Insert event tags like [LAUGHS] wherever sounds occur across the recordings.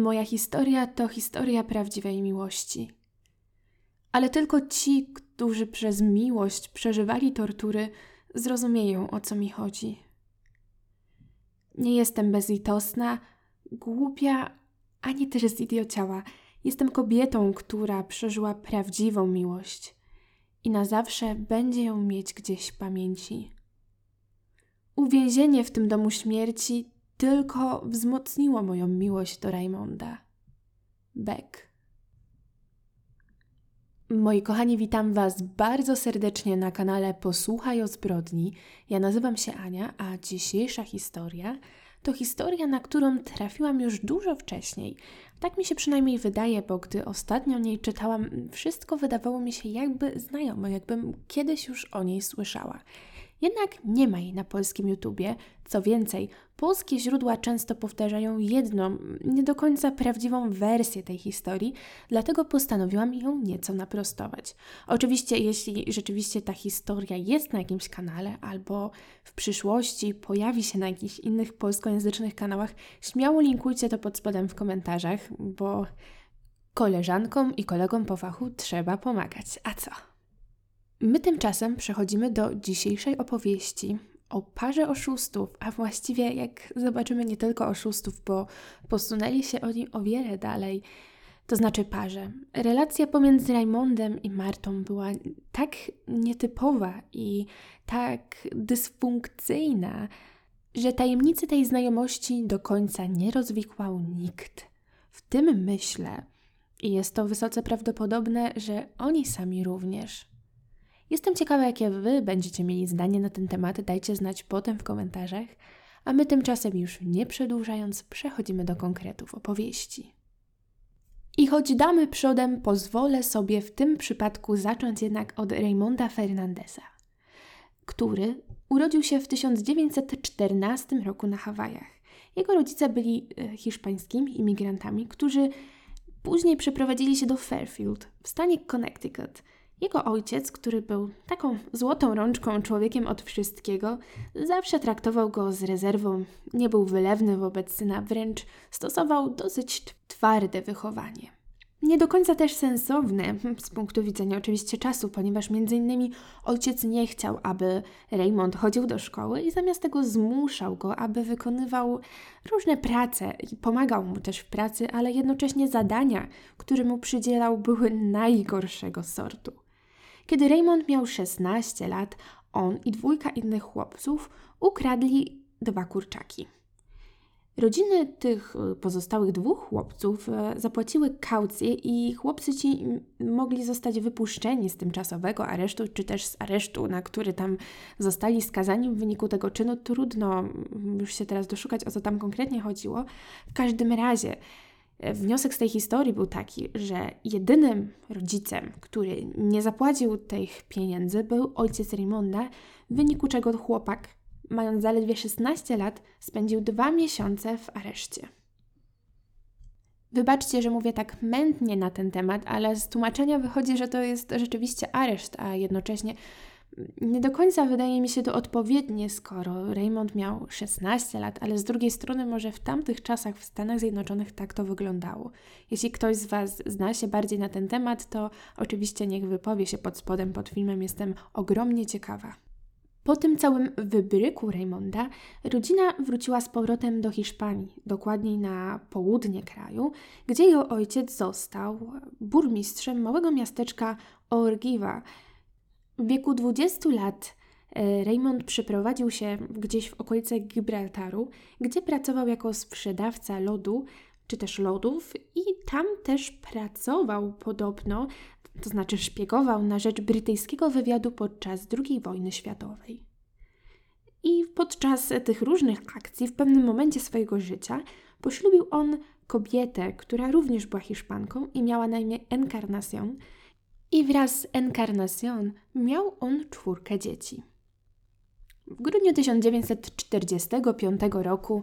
Moja historia to historia prawdziwej miłości. Ale tylko ci, którzy przez miłość przeżywali tortury, zrozumieją o co mi chodzi. Nie jestem bezlitosna, głupia, ani też zidiociała. Jestem kobietą, która przeżyła prawdziwą miłość i na zawsze będzie ją mieć gdzieś w pamięci. Uwięzienie w tym domu śmierci tylko wzmocniło moją miłość do Raymonda. Beck. Moi kochani, witam Was bardzo serdecznie na kanale Posłuchaj o zbrodni. Ja nazywam się Ania, a dzisiejsza historia to historia, na którą trafiłam już dużo wcześniej. Tak mi się przynajmniej wydaje, bo gdy ostatnio o niej czytałam, wszystko wydawało mi się jakby znajome, jakbym kiedyś już o niej słyszała. Jednak nie ma jej na polskim YouTubie. Co więcej, polskie źródła często powtarzają jedną, nie do końca prawdziwą wersję tej historii, dlatego postanowiłam ją nieco naprostować. Oczywiście, jeśli rzeczywiście ta historia jest na jakimś kanale albo w przyszłości pojawi się na jakichś innych polskojęzycznych kanałach, śmiało linkujcie to pod spodem w komentarzach, bo koleżankom i kolegom po fachu trzeba pomagać. A co? My tymczasem przechodzimy do dzisiejszej opowieści o parze oszustów, a właściwie jak zobaczymy nie tylko oszustów, bo posunęli się oni o wiele dalej, to znaczy parze. Relacja pomiędzy Raymondem i Martą była tak nietypowa i tak dysfunkcyjna, że tajemnicy tej znajomości do końca nie rozwikłał nikt. W tym myślę, i jest to wysoce prawdopodobne, że oni sami również. Jestem ciekawa, jakie Wy będziecie mieli zdanie na ten temat. Dajcie znać potem w komentarzach. A my tymczasem już nie przedłużając, przechodzimy do konkretów opowieści. I choć damy przodem, pozwolę sobie w tym przypadku zacząć jednak od Raymonda Fernandesa, który urodził się w 1914 roku na Hawajach. Jego rodzice byli e, hiszpańskimi imigrantami, którzy później przeprowadzili się do Fairfield w stanie Connecticut – jego ojciec, który był taką złotą rączką, człowiekiem od wszystkiego, zawsze traktował go z rezerwą, nie był wylewny wobec syna, wręcz stosował dosyć twarde wychowanie. Nie do końca też sensowne z punktu widzenia oczywiście czasu, ponieważ między innymi ojciec nie chciał, aby Raymond chodził do szkoły i zamiast tego zmuszał go, aby wykonywał różne prace i pomagał mu też w pracy, ale jednocześnie zadania, które mu przydzielał, były najgorszego sortu. Kiedy Raymond miał 16 lat, on i dwójka innych chłopców ukradli dwa kurczaki. Rodziny tych y, pozostałych dwóch chłopców y, zapłaciły kaucję i chłopcy ci mogli zostać wypuszczeni z tymczasowego aresztu, czy też z aresztu, na który tam zostali skazani w wyniku tego czynu. Trudno mm, już się teraz doszukać, o co tam konkretnie chodziło. W każdym razie Wniosek z tej historii był taki, że jedynym rodzicem, który nie zapłacił tych pieniędzy, był ojciec Raymonda, w wyniku czego chłopak, mając zaledwie 16 lat, spędził dwa miesiące w areszcie. Wybaczcie, że mówię tak mętnie na ten temat, ale z tłumaczenia wychodzi, że to jest rzeczywiście areszt, a jednocześnie nie do końca wydaje mi się to odpowiednie, skoro Raymond miał 16 lat, ale z drugiej strony może w tamtych czasach w Stanach Zjednoczonych tak to wyglądało. Jeśli ktoś z Was zna się bardziej na ten temat, to oczywiście niech wypowie się pod spodem pod filmem, jestem ogromnie ciekawa. Po tym całym wybryku Raymonda, rodzina wróciła z powrotem do Hiszpanii, dokładniej na południe kraju, gdzie jego ojciec został burmistrzem małego miasteczka Orgiva, w wieku 20 lat e, Raymond przeprowadził się gdzieś w okolice Gibraltaru, gdzie pracował jako sprzedawca lodu, czy też lodów, i tam też pracował podobno, to znaczy szpiegował na rzecz brytyjskiego wywiadu podczas II wojny światowej. I podczas tych różnych akcji, w pewnym momencie swojego życia, poślubił on kobietę, która również była Hiszpanką i miała na imię Encarnación, i wraz z Encarnación miał on czwórkę dzieci. W grudniu 1945 roku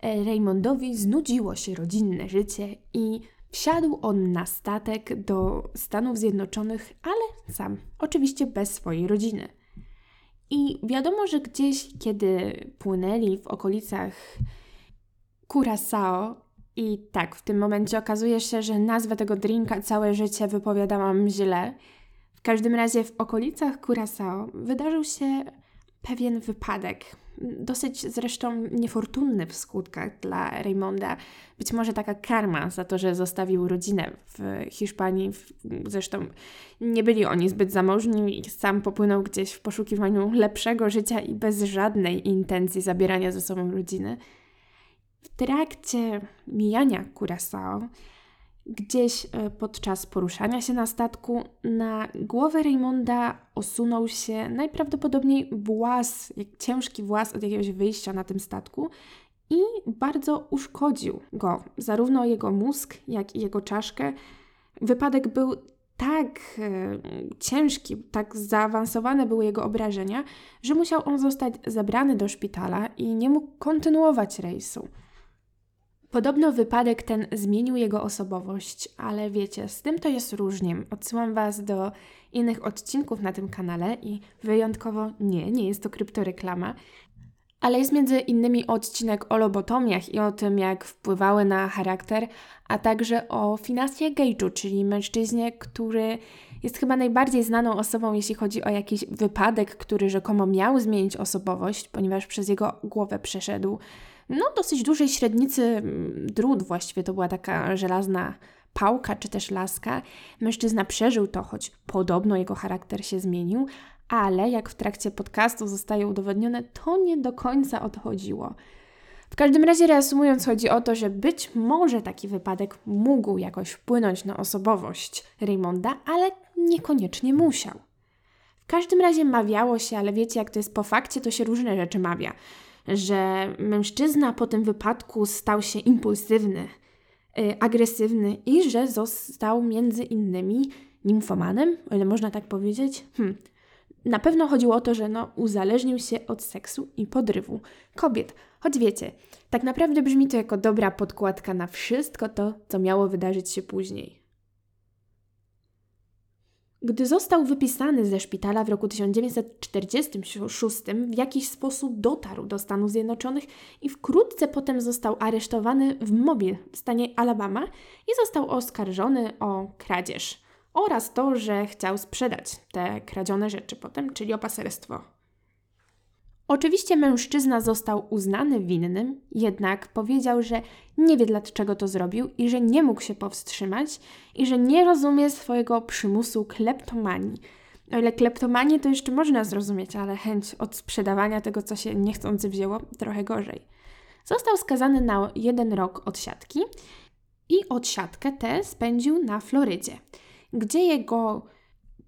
e, Raymondowi znudziło się rodzinne życie i wsiadł on na statek do Stanów Zjednoczonych, ale sam, oczywiście bez swojej rodziny. I wiadomo, że gdzieś, kiedy płynęli w okolicach Curaçao, I tak, w tym momencie okazuje się, że nazwę tego drinka całe życie wypowiadałam źle. W każdym razie w okolicach Curaçao wydarzył się pewien wypadek. Dosyć zresztą niefortunny w skutkach dla Raymonda. Być może taka karma za to, że zostawił rodzinę w Hiszpanii. Zresztą nie byli oni zbyt zamożni i sam popłynął gdzieś w poszukiwaniu lepszego życia i bez żadnej intencji zabierania ze sobą rodziny. W trakcie mijania Curaçao Gdzieś e, podczas poruszania się na statku na głowę Raymonda osunął się najprawdopodobniej włas, ciężki włas od jakiegoś wyjścia na tym statku i bardzo uszkodził go, zarówno jego mózg, jak i jego czaszkę. Wypadek był tak e, ciężki, tak zaawansowane były jego obrażenia, że musiał on zostać zabrany do szpitala i nie mógł kontynuować rejsu. Podobno wypadek ten zmienił jego osobowość, ale wiecie, z tym to jest różnie. Odsyłam Was do innych odcinków na tym kanale i wyjątkowo nie, nie jest to kryptoreklama, ale jest między innymi odcinek o lobotomiach i o tym, jak wpływały na charakter, a także o Finasie Gage'u, czyli mężczyźnie, który jest chyba najbardziej znaną osobą, jeśli chodzi o jakiś wypadek, który rzekomo miał zmienić osobowość, ponieważ przez jego głowę przeszedł no, dosyć dużej średnicy mm, drut, właściwie to była taka żelazna pałka czy też laska. Mężczyzna przeżył to, choć podobno jego charakter się zmienił, ale jak w trakcie podcastu zostaje udowodnione, to nie do końca odchodziło. W każdym razie reasumując, chodzi o to, że być może taki wypadek mógł jakoś wpłynąć na osobowość Raymonda, ale niekoniecznie musiał. W każdym razie mawiało się, ale wiecie, jak to jest po fakcie, to się różne rzeczy mawia że mężczyzna po tym wypadku stał się impulsywny, y, agresywny i że został między innymi nimfomanem, o ile można tak powiedzieć. Hmm. Na pewno chodziło o to, że no, uzależnił się od seksu i podrywu kobiet. Choć wiecie, tak naprawdę brzmi to jako dobra podkładka na wszystko to, co miało wydarzyć się później. Gdy został wypisany ze szpitala w roku 1946, w jakiś sposób dotarł do Stanów Zjednoczonych i wkrótce potem został aresztowany w Mobile w stanie Alabama i został oskarżony o kradzież oraz to, że chciał sprzedać te kradzione rzeczy potem, czyli o paserstwo. Oczywiście mężczyzna został uznany winnym, jednak powiedział, że nie wie dlaczego to zrobił i że nie mógł się powstrzymać i że nie rozumie swojego przymusu kleptomanii. O ile kleptomanię to jeszcze można zrozumieć, ale chęć od sprzedawania tego, co się niechcący wzięło, trochę gorzej. Został skazany na jeden rok odsiadki i odsiadkę tę spędził na Florydzie, gdzie jego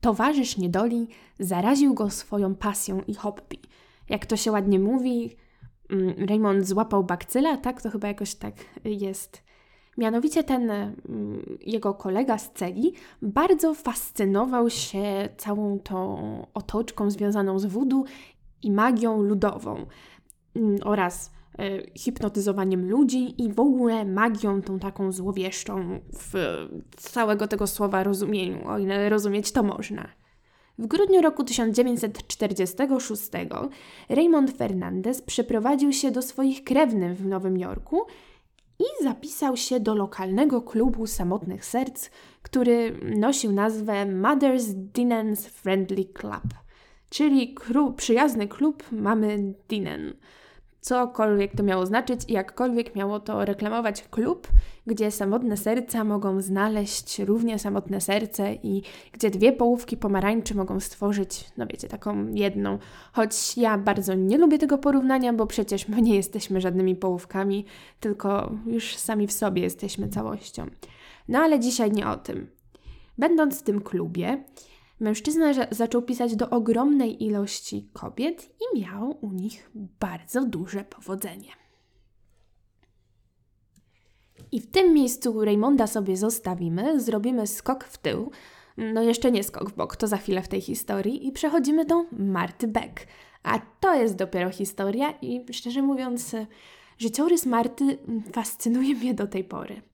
towarzysz niedoli zaraził go swoją pasją i hobby – jak to się ładnie mówi, mm, Raymond złapał bakcyla, tak? To chyba jakoś tak jest. Mianowicie ten mm, jego kolega z celi bardzo fascynował się całą tą otoczką związaną z wudu i magią ludową mm, oraz e, hipnotyzowaniem ludzi i w ogóle magią tą taką złowieszczą w całego tego słowa rozumieniu, o ile rozumieć to można. W grudniu roku 1946 Raymond Fernandez przeprowadził się do swoich krewnych w Nowym Jorku i zapisał się do lokalnego klubu samotnych serc, który nosił nazwę Mother's Dinen's Friendly Club, czyli przyjazny klub mamy Dinen cokolwiek to miało znaczyć i jakkolwiek miało to reklamować klub, gdzie samotne serca mogą znaleźć równie samotne serce i gdzie dwie połówki pomarańczy mogą stworzyć, no wiecie, taką jedną. Choć ja bardzo nie lubię tego porównania, bo przecież my nie jesteśmy żadnymi połówkami, tylko już sami w sobie jesteśmy całością. No ale dzisiaj nie o tym. Będąc w tym klubie, Mężczyzna zaczął pisać do ogromnej ilości kobiet i miał u nich bardzo duże powodzenie. I w tym miejscu Raymonda sobie zostawimy, zrobimy skok w tył. No jeszcze nie skok w bok, to za chwilę w tej historii i przechodzimy do Marty Beck. A to jest dopiero historia i szczerze mówiąc, życiorys Marty fascynuje mnie do tej pory.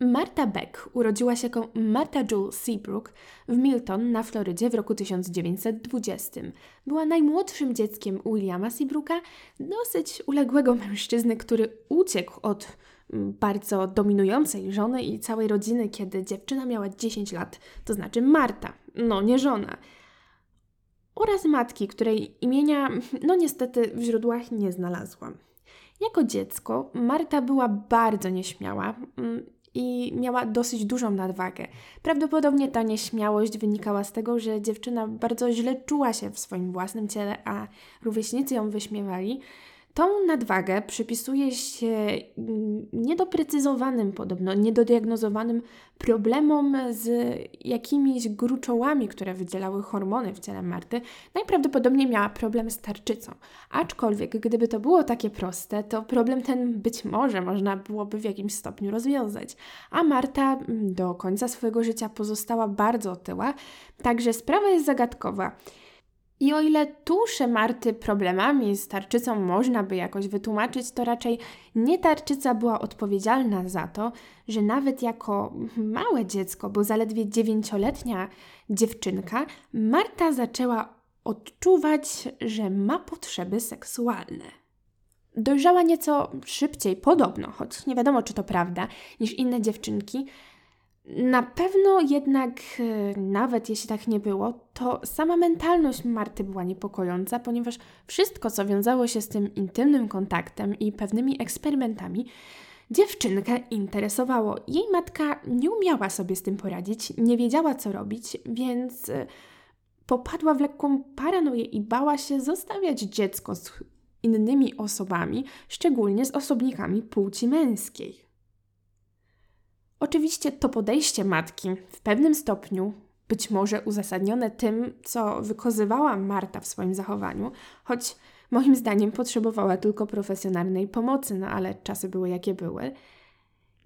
Marta Beck urodziła się jako Marta Jewel Seabrook w Milton na Florydzie w roku 1920. Była najmłodszym dzieckiem Williama Seabrooka, dosyć uległego mężczyzny, który uciekł od bardzo dominującej żony i całej rodziny, kiedy dziewczyna miała 10 lat, to znaczy Marta, no nie żona. Oraz matki, której imienia, no niestety w źródłach nie znalazłam. Jako dziecko Marta była bardzo nieśmiała mm, i miała dosyć dużą nadwagę. Prawdopodobnie ta nieśmiałość wynikała z tego, że dziewczyna bardzo źle czuła się w swoim własnym ciele, a rówieśnicy ją wyśmiewali. Tą nadwagę przypisuje się mm, niedoprecyzowanym, podobno niedodiagnozowanym problemom z jakimiś gruczołami, które wydzielały hormony w ciele Marty. Najprawdopodobniej miała problem z tarczycą. Aczkolwiek, gdyby to było takie proste, to problem ten być może można byłoby w jakimś stopniu rozwiązać. A Marta mm, do końca swojego życia pozostała bardzo otyła, także sprawa jest zagadkowa. I o ile tusze Marty problemami z tarczycą można by jakoś wytłumaczyć, to raczej nie tarczyca była odpowiedzialna za to, że nawet jako małe dziecko, bo zaledwie dziewięcioletnia dziewczynka, Marta zaczęła odczuwać, że ma potrzeby seksualne. Dojrzała nieco szybciej, podobno, choć nie wiadomo, czy to prawda, niż inne dziewczynki, na pewno jednak, e, nawet jeśli tak nie było, to sama mentalność Marty była niepokojąca, ponieważ wszystko, co wiązało się z tym intymnym kontaktem i pewnymi eksperymentami, dziewczynkę interesowało. Jej matka nie umiała sobie z tym poradzić, nie wiedziała, co robić, więc e, popadła w lekką paranoję i bała się zostawiać dziecko z innymi osobami, szczególnie z osobnikami płci męskiej. Oczywiście to podejście matki w pewnym stopniu, być może uzasadnione tym, co wykazywała Marta w swoim zachowaniu, choć moim zdaniem potrzebowała tylko profesjonalnej pomocy, no ale czasy były jakie były.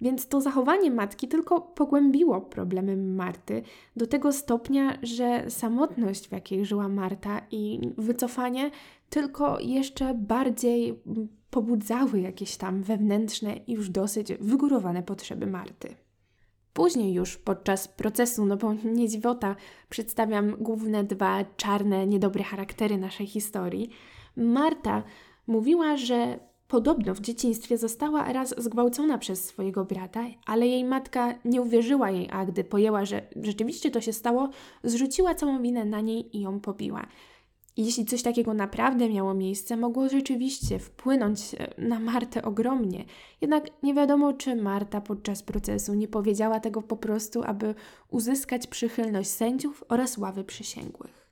Więc to zachowanie matki tylko pogłębiło problemy Marty do tego stopnia, że samotność, w jakiej żyła Marta i wycofanie tylko jeszcze bardziej pobudzały jakieś tam wewnętrzne i już dosyć wygórowane potrzeby Marty. Później już podczas procesu, no bo nie dziwota, przedstawiam główne dwa czarne, niedobre charaktery naszej historii. Marta mówiła, że podobno w dzieciństwie została raz zgwałcona przez swojego brata, ale jej matka nie uwierzyła jej, a gdy pojęła, że rzeczywiście to się stało, zrzuciła całą winę na niej i ją pobiła. Jeśli coś takiego naprawdę miało miejsce, mogło rzeczywiście wpłynąć e, na Martę ogromnie. Jednak nie wiadomo, czy Marta podczas procesu nie powiedziała tego po prostu, aby uzyskać przychylność sędziów oraz ławy przysięgłych.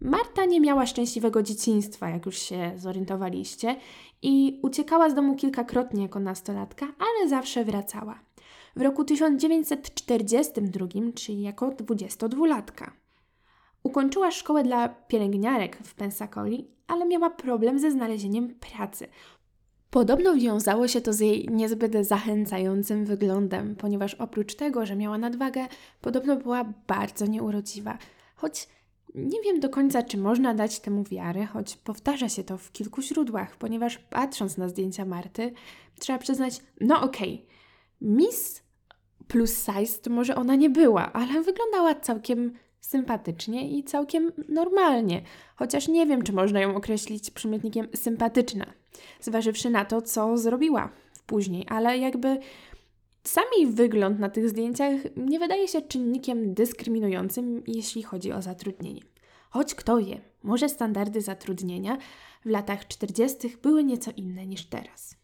Marta nie miała szczęśliwego dzieciństwa, jak już się zorientowaliście, i uciekała z domu kilkakrotnie jako nastolatka, ale zawsze wracała. W roku 1942, czyli jako 22-latka. Ukończyła szkołę dla pielęgniarek w Pensacoli, ale miała problem ze znalezieniem pracy. Podobno wiązało się to z jej niezbyt zachęcającym wyglądem, ponieważ oprócz tego, że miała nadwagę, podobno była bardzo nieurodziwa. Choć nie wiem do końca, czy można dać temu wiarę, choć powtarza się to w kilku źródłach, ponieważ patrząc na zdjęcia Marty, trzeba przyznać, no okej, okay, Miss plus size to może ona nie była, ale wyglądała całkiem sympatycznie i całkiem normalnie, chociaż nie wiem, czy można ją określić przymiotnikiem sympatyczna, zważywszy na to, co zrobiła później, ale jakby sami wygląd na tych zdjęciach nie wydaje się czynnikiem dyskryminującym, jeśli chodzi o zatrudnienie. Choć kto wie, może standardy zatrudnienia w latach 40. były nieco inne niż teraz.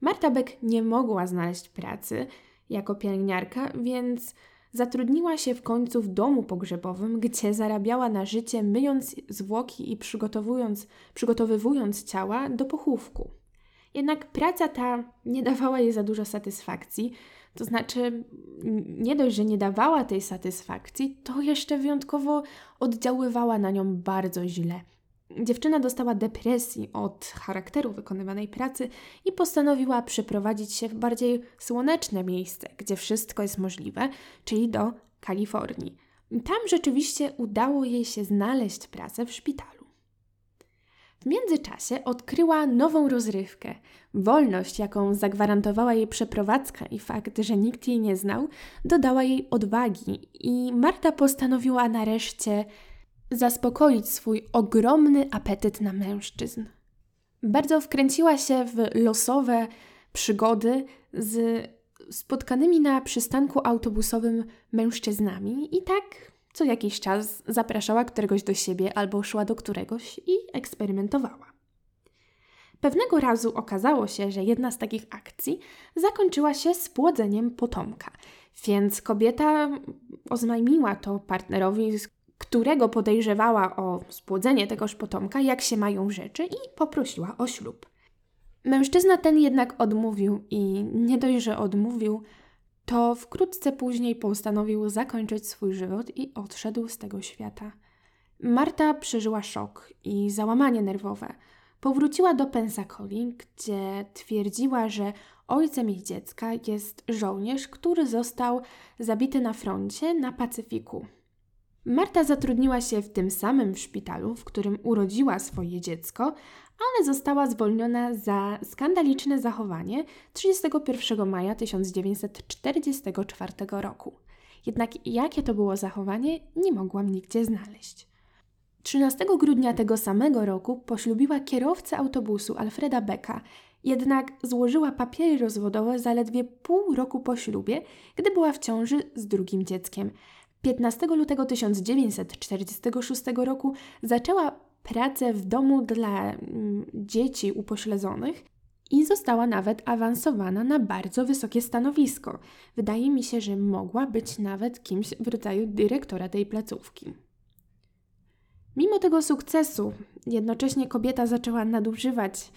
Marta Beck nie mogła znaleźć pracy jako pielęgniarka, więc Zatrudniła się w końcu w domu pogrzebowym, gdzie zarabiała na życie, myjąc zwłoki i przygotowując, przygotowywując ciała do pochówku. Jednak praca ta nie dawała jej za dużo satysfakcji, to znaczy, nie dość, że nie dawała tej satysfakcji, to jeszcze wyjątkowo oddziaływała na nią bardzo źle. Dziewczyna dostała depresji od charakteru wykonywanej pracy i postanowiła przeprowadzić się w bardziej słoneczne miejsce, gdzie wszystko jest możliwe, czyli do Kalifornii. Tam rzeczywiście udało jej się znaleźć pracę w szpitalu. W międzyczasie odkryła nową rozrywkę. Wolność, jaką zagwarantowała jej przeprowadzka i fakt, że nikt jej nie znał, dodała jej odwagi i Marta postanowiła nareszcie zaspokoić swój ogromny apetyt na mężczyzn. Bardzo wkręciła się w losowe przygody z spotkanymi na przystanku autobusowym mężczyznami i tak co jakiś czas zapraszała któregoś do siebie albo szła do któregoś i eksperymentowała. Pewnego razu okazało się, że jedna z takich akcji zakończyła się spłodzeniem potomka, więc kobieta oznajmiła to partnerowi, którego podejrzewała o spłodzenie tegoż potomka, jak się mają rzeczy i poprosiła o ślub. Mężczyzna ten jednak odmówił i nie dość, że odmówił, to wkrótce później postanowił zakończyć swój żywot i odszedł z tego świata. Marta przeżyła szok i załamanie nerwowe. Powróciła do Pensacoli, gdzie twierdziła, że ojcem jej dziecka jest żołnierz, który został zabity na froncie na Pacyfiku. Marta zatrudniła się w tym samym szpitalu, w którym urodziła swoje dziecko, ale została zwolniona za skandaliczne zachowanie 31 maja 1944 roku. Jednak jakie to było zachowanie, nie mogłam nigdzie znaleźć. 13 grudnia tego samego roku poślubiła kierowcę autobusu Alfreda Becka, jednak złożyła papiery rozwodowe zaledwie pół roku po ślubie, gdy była w ciąży z drugim dzieckiem. 15 lutego 1946 roku zaczęła pracę w domu dla mm, dzieci upośledzonych i została nawet awansowana na bardzo wysokie stanowisko. Wydaje mi się, że mogła być nawet kimś w rodzaju dyrektora tej placówki. Mimo tego sukcesu, jednocześnie kobieta zaczęła nadużywać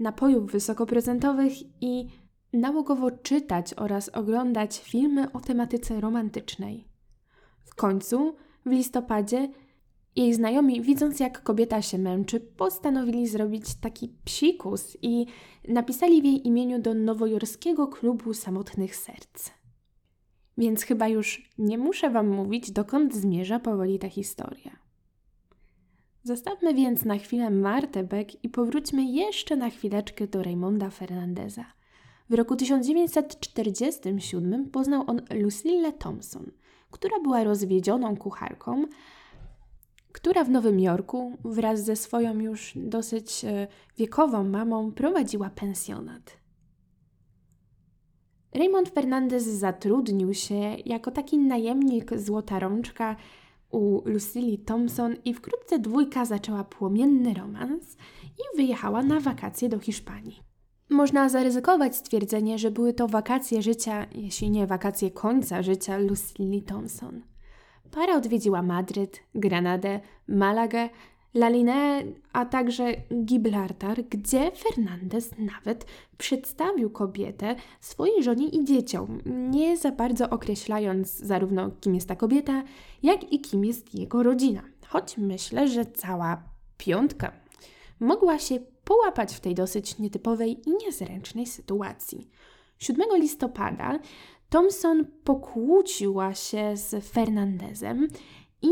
napojów wysokoprocentowych i nałogowo czytać oraz oglądać filmy o tematyce romantycznej. Końcu, w listopadzie, jej znajomi, widząc jak kobieta się męczy, postanowili zrobić taki psikus i napisali w jej imieniu do nowojorskiego klubu samotnych serc. Więc chyba już nie muszę Wam mówić, dokąd zmierza powoli ta historia. Zostawmy więc na chwilę Martę Beck i powróćmy jeszcze na chwileczkę do Raymonda Fernandeza. W roku 1947 poznał on Lucille Thompson, która była rozwiedzioną kucharką, która w Nowym Jorku wraz ze swoją już dosyć e, wiekową mamą prowadziła pensjonat. Raymond Fernandez zatrudnił się jako taki najemnik złota rączka u Lucille Thompson i wkrótce dwójka zaczęła płomienny romans i wyjechała na wakacje do Hiszpanii. Można zaryzykować stwierdzenie, że były to wakacje życia, jeśli nie wakacje końca życia Lucille Thompson. Para odwiedziła Madryt, Granadę, Malagę, Lalinę, a także Gibraltar, gdzie Fernandez nawet przedstawił kobietę swojej żonie i dzieciom, nie za bardzo określając zarówno kim jest ta kobieta, jak i kim jest jego rodzina. Choć myślę, że cała piątka mogła się połapać w tej dosyć nietypowej i niezręcznej sytuacji. 7 listopada Thompson pokłóciła się z Fernandezem i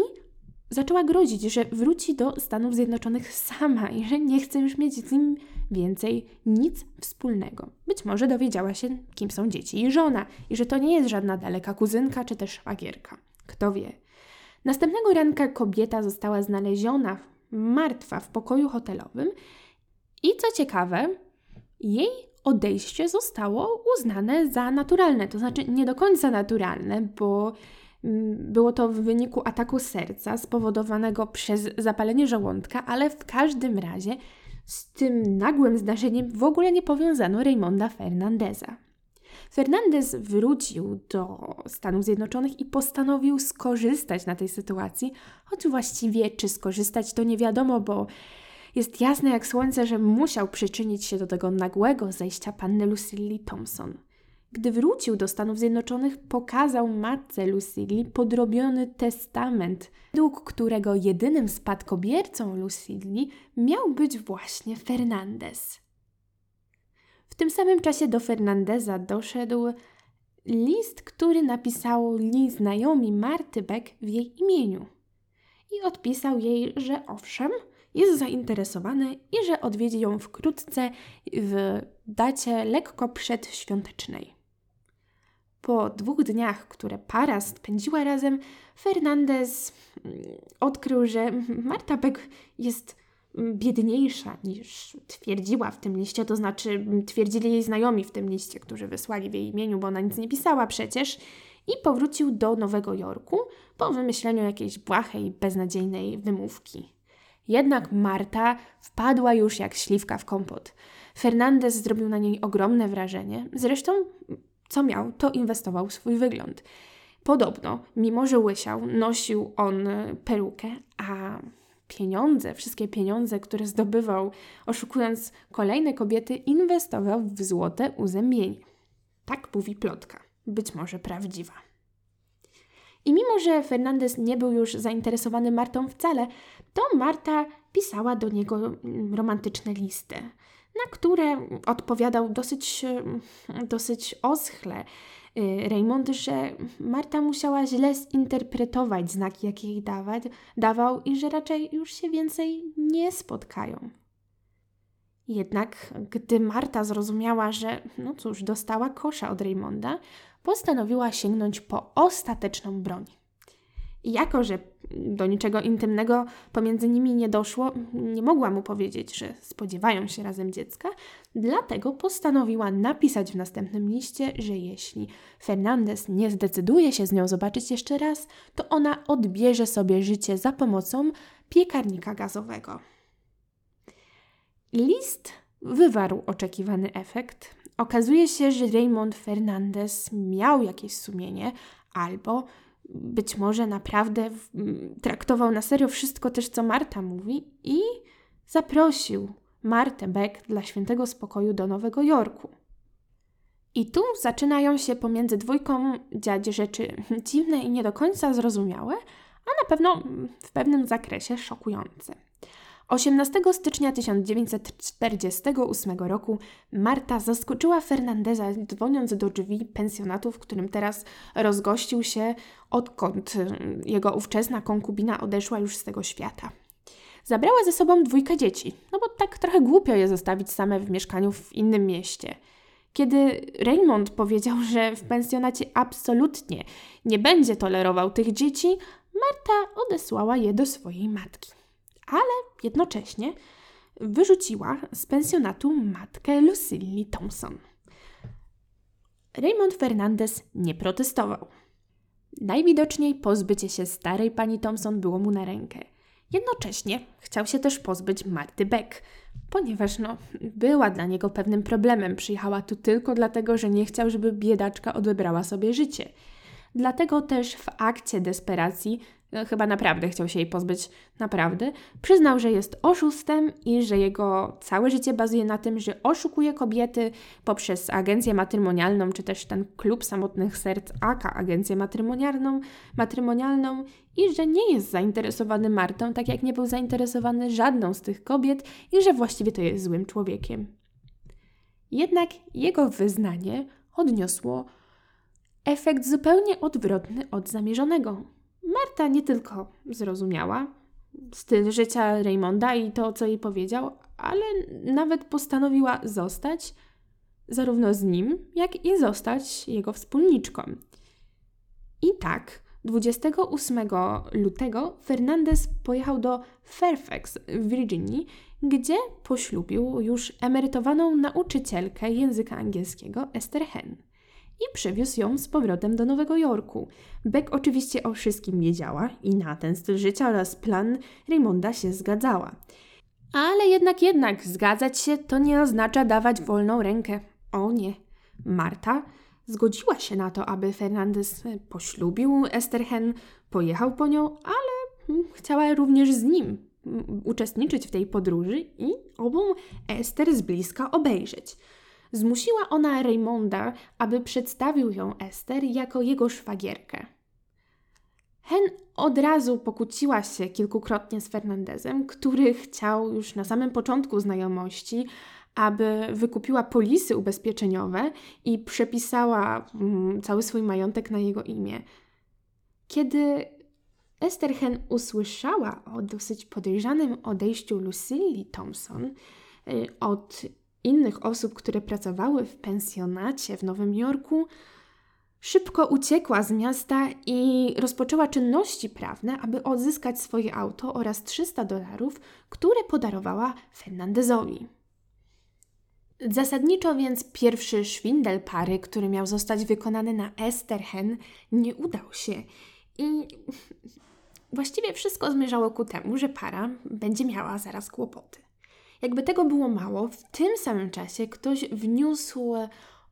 zaczęła grozić, że wróci do Stanów Zjednoczonych sama i że nie chce już mieć z nim więcej nic wspólnego. Być może dowiedziała się, kim są dzieci i żona, i że to nie jest żadna daleka kuzynka czy też szwagierka. Kto wie. Następnego ranka kobieta została znaleziona martwa w pokoju hotelowym i co ciekawe, jej odejście zostało uznane za naturalne, to znaczy nie do końca naturalne, bo mm, było to w wyniku ataku serca spowodowanego przez zapalenie żołądka, ale w każdym razie z tym nagłym zdarzeniem w ogóle nie powiązano Raymonda Fernandeza. Fernandez wrócił do Stanów Zjednoczonych i postanowił skorzystać na tej sytuacji, choć właściwie czy skorzystać to nie wiadomo, bo jest jasne jak słońce, że musiał przyczynić się do tego nagłego zejścia panny Lucille Thompson. Gdy wrócił do Stanów Zjednoczonych, pokazał matce Lucille podrobiony testament, według którego jedynym spadkobiercą Lucille miał być właśnie Fernandez. W tym samym czasie do Fernandeza doszedł list, który napisali znajomi Marty Beck w jej imieniu. I odpisał jej, że owszem, jest zainteresowany i że odwiedzi ją wkrótce w dacie lekko przedświątecznej. Po dwóch dniach, które para spędziła razem, Fernandez mm, odkrył, że Marta Beck jest biedniejsza niż twierdziła w tym liście, to znaczy twierdzili jej znajomi w tym liście, którzy wysłali w jej imieniu, bo ona nic nie pisała przecież, i powrócił do Nowego Jorku po wymyśleniu jakiejś błahej, beznadziejnej wymówki. Jednak Marta wpadła już jak śliwka w kompot. Fernandez zrobił na niej ogromne wrażenie. Zresztą, co miał, to inwestował w swój wygląd. Podobno, mimo że łysiał, nosił on perukę, a pieniądze, wszystkie pieniądze, które zdobywał, oszukując kolejne kobiety, inwestował w złote uzębienie. Tak mówi plotka, być może prawdziwa. I mimo, że Fernandez nie był już zainteresowany Martą wcale, to Marta pisała do niego mm, romantyczne listy, na które odpowiadał dosyć, mm, dosyć oschle. Y, Raymond, że Marta musiała źle zinterpretować znaki, jakie jej dawać, dawał i że raczej już się więcej nie spotkają. Jednak gdy Marta zrozumiała, że no cóż, dostała kosza od Raymonda, postanowiła sięgnąć po ostateczną broń. I jako, że do niczego intymnego pomiędzy nimi nie doszło, nie mogła mu powiedzieć, że spodziewają się razem dziecka, dlatego postanowiła napisać w następnym liście, że jeśli Fernandez nie zdecyduje się z nią zobaczyć jeszcze raz, to ona odbierze sobie życie za pomocą piekarnika gazowego. List wywarł oczekiwany efekt. Okazuje się, że Raymond Fernandez miał jakieś sumienie albo być może naprawdę traktował na serio wszystko też, co Marta mówi i zaprosił Martę Beck dla świętego spokoju do Nowego Jorku. I tu zaczynają się pomiędzy dwójką dziać rzeczy [LAUGHS] dziwne i nie do końca zrozumiałe, a na pewno w pewnym zakresie szokujące. 18 stycznia 1948 roku Marta zaskoczyła Fernandeza dzwoniąc do drzwi pensjonatu, w którym teraz rozgościł się, odkąd y, jego ówczesna konkubina odeszła już z tego świata. Zabrała ze sobą dwójkę dzieci, no bo tak trochę głupio je zostawić same w mieszkaniu w innym mieście. Kiedy Raymond powiedział, że w pensjonacie absolutnie nie będzie tolerował tych dzieci, Marta odesłała je do swojej matki ale jednocześnie wyrzuciła z pensjonatu matkę Lucilli Thompson. Raymond Fernandez nie protestował. Najwidoczniej pozbycie się starej pani Thompson było mu na rękę. Jednocześnie chciał się też pozbyć Marty Beck, ponieważ no, była dla niego pewnym problemem. Przyjechała tu tylko dlatego, że nie chciał, żeby biedaczka odebrała sobie życie. Dlatego też w akcie desperacji chyba naprawdę chciał się jej pozbyć, naprawdę, przyznał, że jest oszustem i że jego całe życie bazuje na tym, że oszukuje kobiety poprzez agencję matrymonialną, czy też ten klub samotnych serc AKA, agencję matrymonialną, matrymonialną i że nie jest zainteresowany Martą, tak jak nie był zainteresowany żadną z tych kobiet i że właściwie to jest złym człowiekiem. Jednak jego wyznanie odniosło efekt zupełnie odwrotny od zamierzonego. Marta nie tylko zrozumiała styl życia Raymonda i to, co jej powiedział, ale nawet postanowiła zostać zarówno z nim, jak i zostać jego wspólniczką. I tak, 28 lutego Fernandez pojechał do Fairfax w Virginii, gdzie poślubił już emerytowaną nauczycielkę języka angielskiego Esther Hen i przywiózł ją z powrotem do Nowego Jorku. Beck oczywiście o wszystkim wiedziała i na ten styl życia oraz plan Raymonda się zgadzała. Ale jednak, jednak, zgadzać się to nie oznacza dawać wolną rękę. O nie. Marta zgodziła się na to, aby Fernandez poślubił Esterhen, pojechał po nią, ale chciała również z nim uczestniczyć w tej podróży i obą Ester z bliska obejrzeć. Zmusiła ona Raymonda, aby przedstawił ją Ester jako jego szwagierkę. Hen od razu pokłóciła się kilkukrotnie z Fernandezem, który chciał już na samym początku znajomości, aby wykupiła polisy ubezpieczeniowe i przepisała mm, cały swój majątek na jego imię. Kiedy Esther Hen usłyszała o dosyć podejrzanym odejściu Lucilli Thompson y, od innych osób, które pracowały w pensjonacie w Nowym Jorku, Szybko uciekła z miasta i rozpoczęła czynności prawne, aby odzyskać swoje auto oraz 300 dolarów, które podarowała Fernandezowi. Zasadniczo więc pierwszy szwindel pary, który miał zostać wykonany na Esterhen, nie udał się i właściwie wszystko zmierzało ku temu, że para będzie miała zaraz kłopoty. Jakby tego było mało, w tym samym czasie ktoś wniósł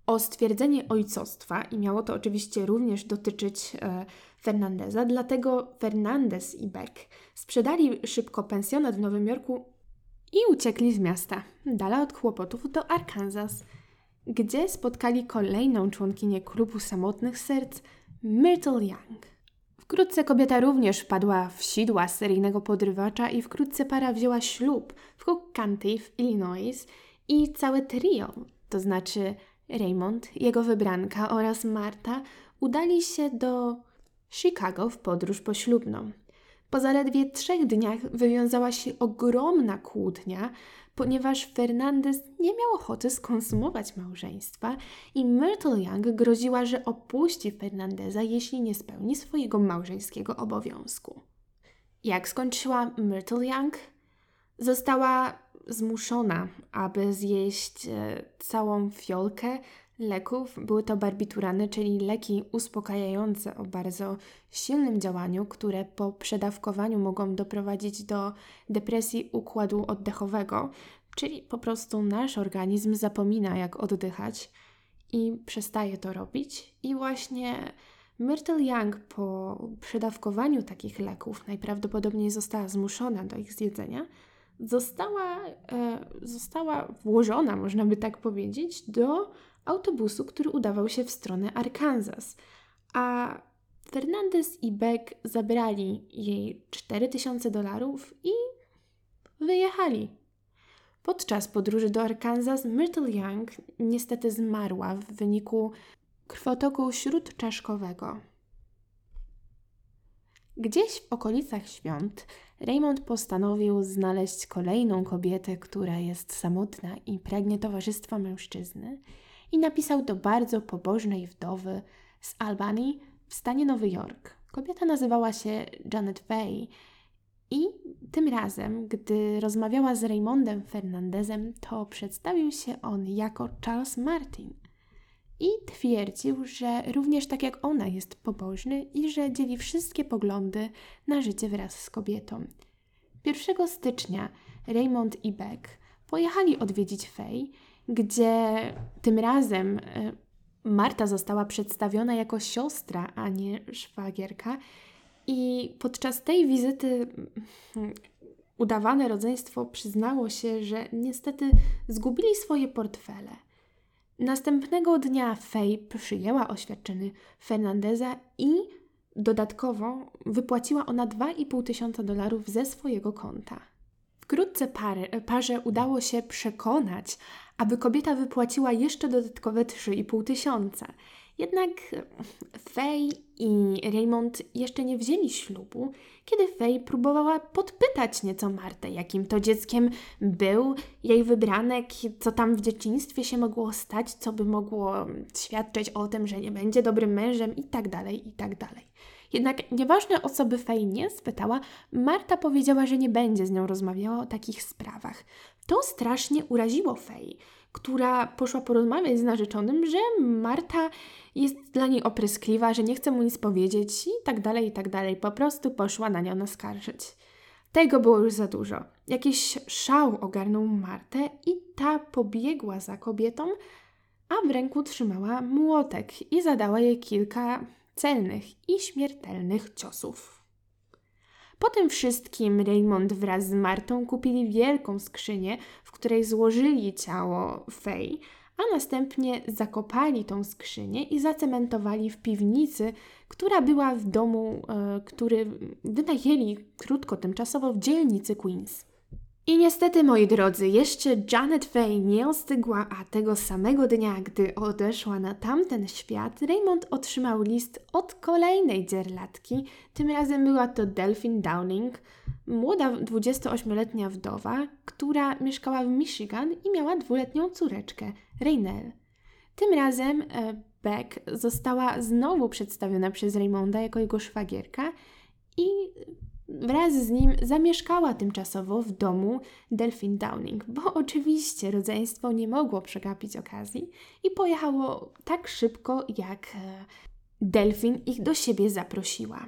o stwierdzenie ojcostwa i miało to oczywiście również dotyczyć e, Fernandeza, dlatego Fernandez i Beck sprzedali szybko pensjonat w Nowym Jorku i uciekli z miasta, dala od kłopotów do Arkansas, gdzie spotkali kolejną członkinię klubu samotnych serc, Myrtle Young. Wkrótce kobieta również wpadła w sidła seryjnego podrywacza i wkrótce para wzięła ślub w Cook County w Illinois i całe trio, to znaczy Raymond, jego wybranka oraz Marta udali się do Chicago w podróż poślubną. Po zaledwie trzech dniach wywiązała się ogromna kłótnia, ponieważ Fernandez nie miał ochoty skonsumować małżeństwa i Myrtle Young groziła, że opuści Fernandeza, jeśli nie spełni swojego małżeńskiego obowiązku. Jak skończyła Myrtle Young? Została zmuszona, aby zjeść e, całą fiolkę leków. Były to barbiturany, czyli leki uspokajające o bardzo silnym działaniu, które po przedawkowaniu mogą doprowadzić do depresji układu oddechowego, czyli po prostu nasz organizm zapomina, jak oddychać i przestaje to robić. I właśnie Myrtle Young po przedawkowaniu takich leków najprawdopodobniej została zmuszona do ich zjedzenia została, e, została włożona, można by tak powiedzieć, do autobusu, który udawał się w stronę Arkansas. A Fernandez i Beck zabrali jej 4000 dolarów i wyjechali. Podczas podróży do Arkansas Myrtle Young niestety zmarła w wyniku krwotoku śródczaszkowego. Gdzieś w okolicach świąt Raymond postanowił znaleźć kolejną kobietę, która jest samotna i pragnie towarzystwa mężczyzny, i napisał do bardzo pobożnej wdowy z Albanii w stanie Nowy Jork. Kobieta nazywała się Janet Fay i tym razem, gdy rozmawiała z Raymondem Fernandezem, to przedstawił się on jako Charles Martin i twierdził, że również tak jak ona jest pobożny i że dzieli wszystkie poglądy na życie wraz z kobietą. 1 stycznia Raymond i Beck pojechali odwiedzić Fay, gdzie tym razem e, Marta została przedstawiona jako siostra, a nie szwagierka. I podczas tej wizyty mm, udawane rodzeństwo przyznało się, że niestety zgubili swoje portfele. Następnego dnia Fay przyjęła oświadczenie Fernandeza i dodatkowo wypłaciła ona 2,5 tysiąca dolarów ze swojego konta. Wkrótce parze udało się przekonać, aby kobieta wypłaciła jeszcze dodatkowe 3,5 tysiąca. Jednak Fay i Raymond jeszcze nie wzięli ślubu, kiedy Fay próbowała podpytać nieco Martę, jakim to dzieckiem był jej wybranek, co tam w dzieciństwie się mogło stać, co by mogło świadczyć o tym, że nie będzie dobrym mężem i tak dalej, i tak. Jednak nieważne o co by Fay nie spytała, Marta powiedziała, że nie będzie z nią rozmawiała o takich sprawach. To strasznie uraziło Fay, która poszła porozmawiać z narzeczonym, że Marta jest dla niej opryskliwa, że nie chce mu nic powiedzieć i tak dalej, i tak dalej. Po prostu poszła na nią naskarżyć. Tego było już za dużo. Jakiś szał ogarnął Martę i ta pobiegła za kobietą, a w ręku trzymała młotek i zadała jej kilka celnych i śmiertelnych ciosów. Po tym wszystkim Raymond wraz z Martą kupili wielką skrzynię, w której złożyli ciało Fej, a następnie zakopali tą skrzynię i zacementowali w piwnicy, która była w domu, e, który wynajęli krótko tymczasowo w dzielnicy Queens. I niestety, moi drodzy, jeszcze Janet Fay nie ostygła, a tego samego dnia, gdy odeszła na tamten świat, Raymond otrzymał list od kolejnej dzierlatki. Tym razem była to Delphine Downing, młoda 28-letnia wdowa, która mieszkała w Michigan i miała dwuletnią córeczkę, Raynell. Tym razem e, Beck została znowu przedstawiona przez Raymonda jako jego szwagierka i wraz z nim zamieszkała tymczasowo w domu Delphine Downing, bo oczywiście rodzeństwo nie mogło przegapić okazji i pojechało tak szybko, jak e, Delphine ich do siebie zaprosiła.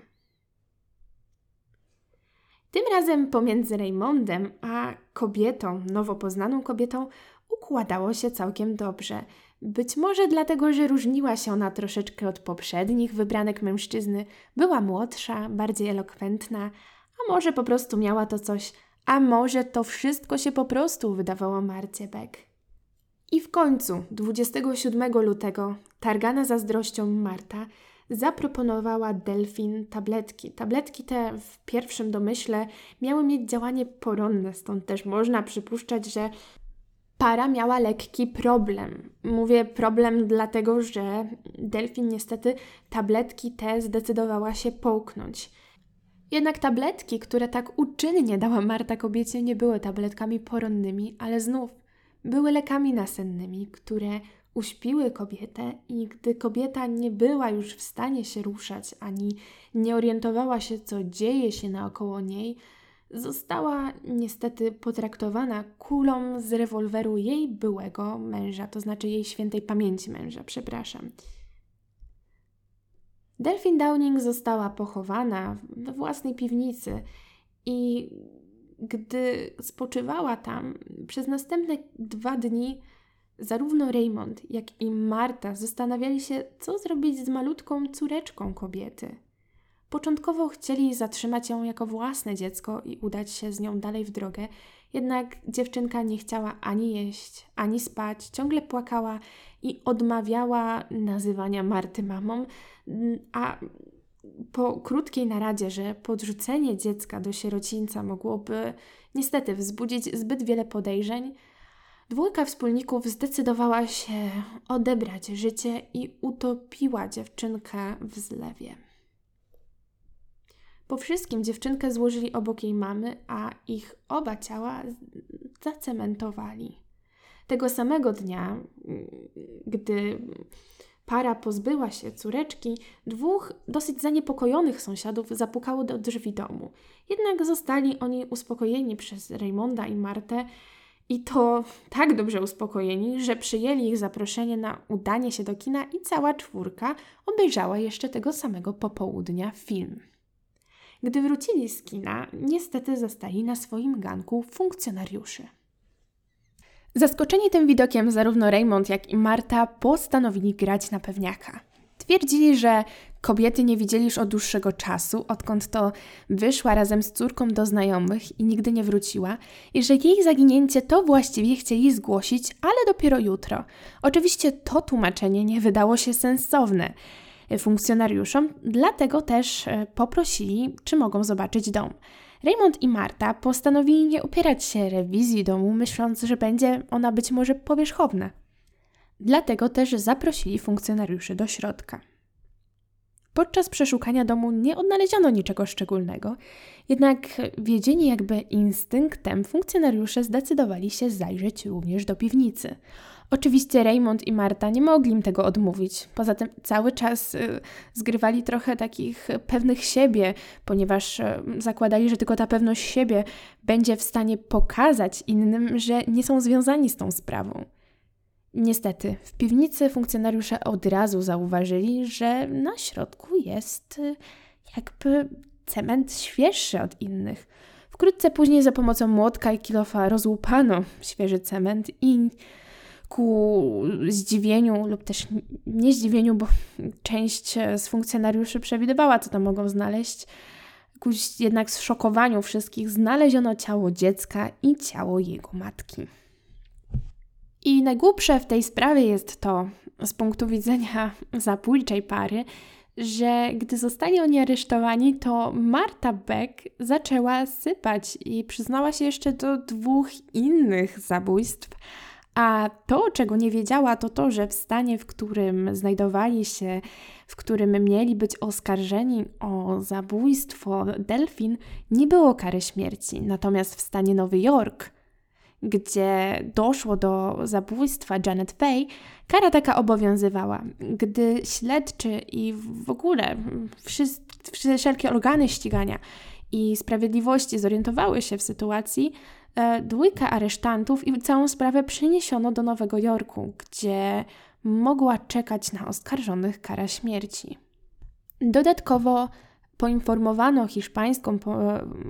Tym razem pomiędzy Raymondem a kobietą, nowo poznaną kobietą, układało się całkiem dobrze. Być może dlatego, że różniła się ona troszeczkę od poprzednich wybranek mężczyzny, była młodsza, bardziej elokwentna, a może po prostu miała to coś, a może to wszystko się po prostu wydawało Marcie Beck. I w końcu, 27 lutego, targana zazdrością Marta, zaproponowała Delfin tabletki. Tabletki te w pierwszym domyśle miały mieć działanie poronne, stąd też można przypuszczać, że para miała lekki problem. Mówię problem dlatego, że Delfin niestety tabletki te zdecydowała się połknąć. Jednak tabletki, które tak uczynnie dała Marta kobiecie, nie były tabletkami poronnymi, ale znów były lekami nasennymi, które uśpiły kobietę i gdy kobieta nie była już w stanie się ruszać ani nie orientowała się, co dzieje się naokoło niej, została niestety potraktowana kulą z rewolweru jej byłego męża, to znaczy jej świętej pamięci męża, przepraszam. Delphine Downing została pochowana we własnej piwnicy i gdy spoczywała tam, przez następne dwa dni zarówno Raymond, jak i Marta zastanawiali się, co zrobić z malutką córeczką kobiety. Początkowo chcieli zatrzymać ją jako własne dziecko i udać się z nią dalej w drogę, jednak dziewczynka nie chciała ani jeść, ani spać, ciągle płakała i odmawiała nazywania Marty mamą, a po krótkiej naradzie, że podrzucenie dziecka do sierocińca mogłoby niestety wzbudzić zbyt wiele podejrzeń, dwójka wspólników zdecydowała się odebrać życie i utopiła dziewczynkę w zlewie. Po wszystkim dziewczynkę złożyli obok jej mamy, a ich oba ciała zacementowali. Tego samego dnia, gdy para pozbyła się córeczki, dwóch dosyć zaniepokojonych sąsiadów zapukało do drzwi domu. Jednak zostali oni uspokojeni przez Raymonda i Martę, i to tak dobrze uspokojeni, że przyjęli ich zaproszenie na udanie się do kina i cała czwórka obejrzała jeszcze tego samego popołudnia film. Gdy wrócili z kina, niestety zastali na swoim ganku funkcjonariuszy. Zaskoczeni tym widokiem, zarówno Raymond, jak i Marta postanowili grać na pewniaka. Twierdzili, że kobiety nie widzieli już od dłuższego czasu, odkąd to wyszła razem z córką do znajomych i nigdy nie wróciła, i że jej zaginięcie to właściwie chcieli zgłosić, ale dopiero jutro. Oczywiście to tłumaczenie nie wydało się sensowne funkcjonariuszom, dlatego też e, poprosili, czy mogą zobaczyć dom. Raymond i Marta postanowili nie upierać się rewizji domu, myśląc, że będzie ona być może powierzchowna. Dlatego też zaprosili funkcjonariuszy do środka. Podczas przeszukania domu nie odnaleziono niczego szczególnego, jednak wiedzieni jakby instynktem funkcjonariusze zdecydowali się zajrzeć również do piwnicy. Oczywiście Raymond i Marta nie mogli im tego odmówić. Poza tym cały czas y, zgrywali trochę takich pewnych siebie, ponieważ y, zakładali, że tylko ta pewność siebie będzie w stanie pokazać innym, że nie są związani z tą sprawą. Niestety, w piwnicy funkcjonariusze od razu zauważyli, że na środku jest y, jakby cement świeższy od innych. Wkrótce później za pomocą młotka i kilofa rozłupano świeży cement i ku zdziwieniu lub też nie zdziwieniu, bo część z funkcjonariuszy przewidywała, co tam mogą znaleźć, ku jednak zszokowaniu wszystkich znaleziono ciało dziecka i ciało jego matki. I najgłupsze w tej sprawie jest to, z punktu widzenia zabójczej pary, że gdy zostali oni aresztowani, to Marta Beck zaczęła sypać i przyznała się jeszcze do dwóch innych zabójstw. A to, czego nie wiedziała, to to, że w stanie, w którym znajdowali się, w którym mieli być oskarżeni o zabójstwo Delfin, nie było kary śmierci. Natomiast w stanie Nowy Jork gdzie doszło do zabójstwa Janet Fay, kara taka obowiązywała. Gdy śledczy i w ogóle wszelkie organy ścigania i sprawiedliwości zorientowały się w sytuacji, e, dwójka aresztantów i całą sprawę przeniesiono do Nowego Jorku, gdzie mogła czekać na oskarżonych kara śmierci. Dodatkowo poinformowano hiszpańską, po,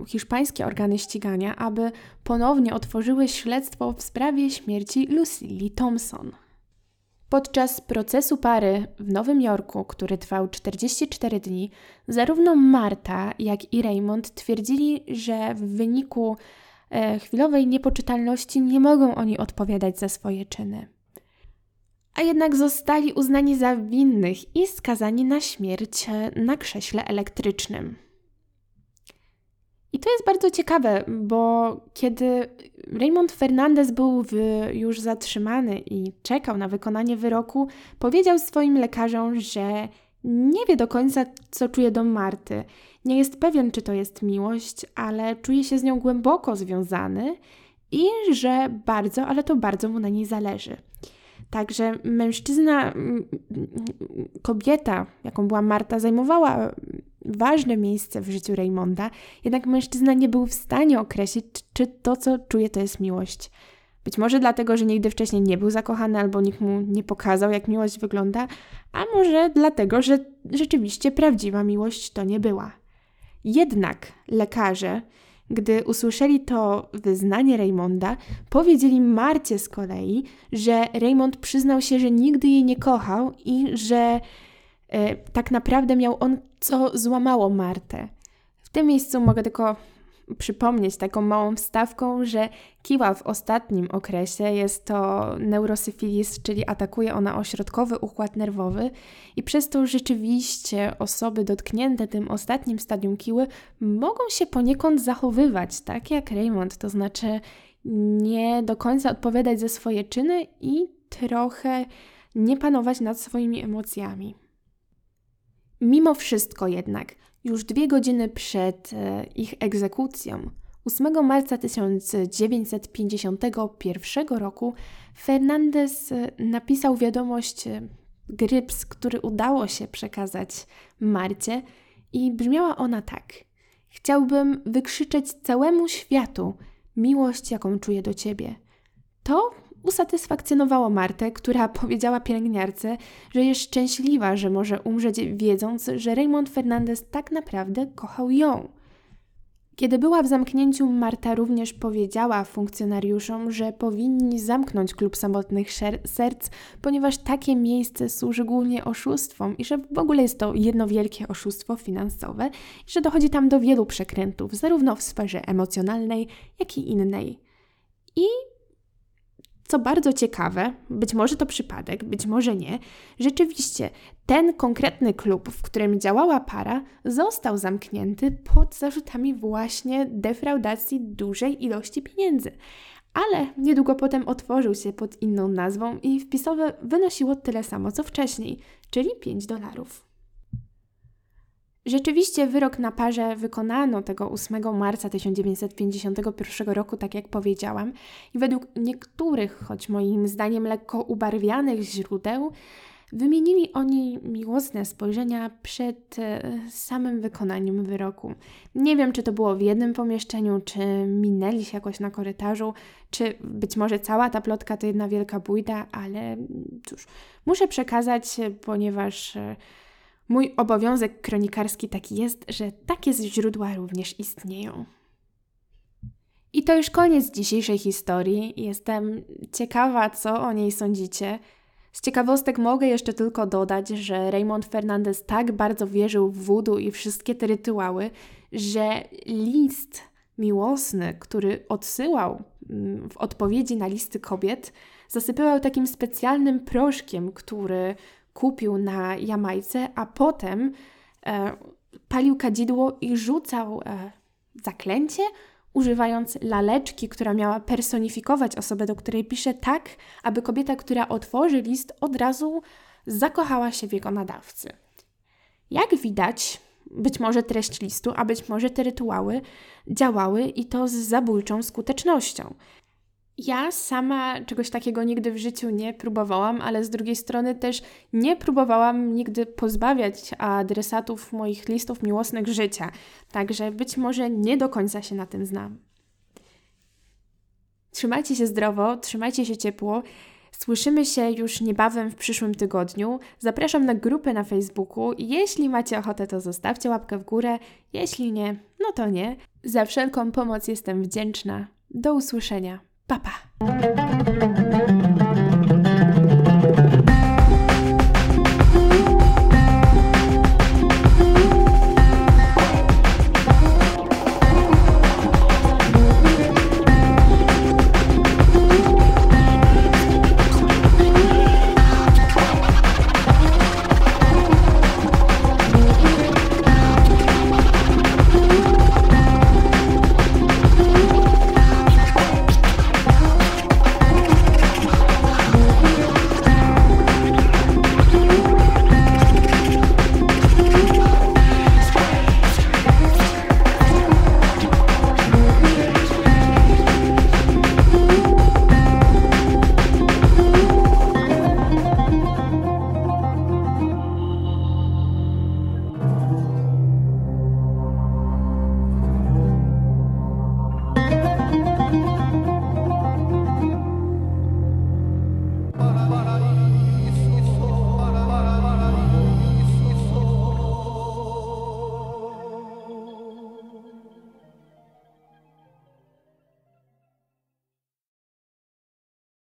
hiszpańskie organy ścigania, aby ponownie otworzyły śledztwo w sprawie śmierci Lucille Thompson. Podczas procesu pary w Nowym Jorku, który trwał 44 dni, zarówno Marta, jak i Raymond twierdzili, że w wyniku chwilowej niepoczytalności nie mogą oni odpowiadać za swoje czyny a jednak zostali uznani za winnych i skazani na śmierć na krześle elektrycznym. I to jest bardzo ciekawe, bo kiedy Raymond Fernandez był już zatrzymany i czekał na wykonanie wyroku, powiedział swoim lekarzom, że nie wie do końca, co czuje do Marty. Nie jest pewien, czy to jest miłość, ale czuje się z nią głęboko związany i że bardzo, ale to bardzo mu na niej zależy. Także mężczyzna, kobieta, jaką była Marta, zajmowała ważne miejsce w życiu Raymonda, jednak mężczyzna nie był w stanie określić, czy to, co czuje, to jest miłość. Być może dlatego, że nigdy wcześniej nie był zakochany albo nikt mu nie pokazał, jak miłość wygląda, a może dlatego, że rzeczywiście prawdziwa miłość to nie była. Jednak lekarze gdy usłyszeli to wyznanie Raymonda, powiedzieli Marcie z kolei, że Raymond przyznał się, że nigdy jej nie kochał i że e, tak naprawdę miał on co złamało Martę. W tym miejscu mogę tylko przypomnieć taką małą wstawką, że kiła w ostatnim okresie jest to neurosyfilis, czyli atakuje ona ośrodkowy układ nerwowy i przez to rzeczywiście osoby dotknięte tym ostatnim stadium kiły mogą się poniekąd zachowywać, tak jak Raymond, to znaczy nie do końca odpowiadać za swoje czyny i trochę nie panować nad swoimi emocjami. Mimo wszystko jednak, już dwie godziny przed e, ich egzekucją, 8 marca 1951 roku, Fernandez e, napisał wiadomość e, Gryps, który udało się przekazać Marcie i brzmiała ona tak. Chciałbym wykrzyczeć całemu światu miłość, jaką czuję do ciebie. To usatysfakcjonowało Martę, która [LAUGHS] powiedziała pielęgniarce, że jest szczęśliwa, że może umrzeć wiedząc, że Raymond Fernandez tak naprawdę kochał ją. Kiedy była w zamknięciu, Marta również powiedziała funkcjonariuszom, że powinni zamknąć klub samotnych serc, ponieważ takie miejsce służy głównie oszustwom i że w ogóle jest to jedno wielkie oszustwo finansowe i że dochodzi tam do wielu przekrętów, zarówno w sferze emocjonalnej, jak i innej. I co bardzo ciekawe, być może to przypadek, być może nie, rzeczywiście ten konkretny klub, w którym działała para, został zamknięty pod zarzutami właśnie defraudacji dużej ilości pieniędzy. Ale niedługo potem otworzył się pod inną nazwą i wpisowe wynosiło tyle samo co wcześniej, czyli 5 dolarów. Rzeczywiście wyrok na parze wykonano tego 8 marca 1951 roku, tak jak powiedziałam, i według niektórych, choć moim zdaniem lekko ubarwianych źródeł, wymienili oni miłosne spojrzenia przed e, samym wykonaniem wyroku. Nie wiem, czy to było w jednym pomieszczeniu, czy minęli się jakoś na korytarzu, czy być może cała ta plotka to jedna wielka bójda, ale cóż, muszę przekazać, ponieważ e, Mój obowiązek kronikarski taki jest, że takie źródła również istnieją. I to już koniec dzisiejszej historii. Jestem ciekawa, co o niej sądzicie. Z ciekawostek mogę jeszcze tylko dodać, że Raymond Fernandez tak bardzo wierzył w voodoo i wszystkie te rytuały, że list miłosny, który odsyłał mm, w odpowiedzi na listy kobiet, zasypywał takim specjalnym proszkiem, który kupił na Jamajce, a potem e, palił kadzidło i rzucał e, zaklęcie, używając laleczki, która miała personifikować osobę, do której pisze tak, aby kobieta, która otworzy list, od razu zakochała się w jego nadawcy. Jak widać, być może treść listu, a być może te rytuały działały i to z zabójczą skutecznością. Ja sama czegoś takiego nigdy w życiu nie próbowałam, ale z drugiej strony też nie próbowałam nigdy pozbawiać adresatów moich listów miłosnych życia, także być może nie do końca się na tym znam. Trzymajcie się zdrowo, trzymajcie się ciepło. Słyszymy się już niebawem w przyszłym tygodniu. Zapraszam na grupę na Facebooku. Jeśli macie ochotę, to zostawcie łapkę w górę. Jeśli nie, no to nie. Za wszelką pomoc jestem wdzięczna. Do usłyszenia. Pa pa!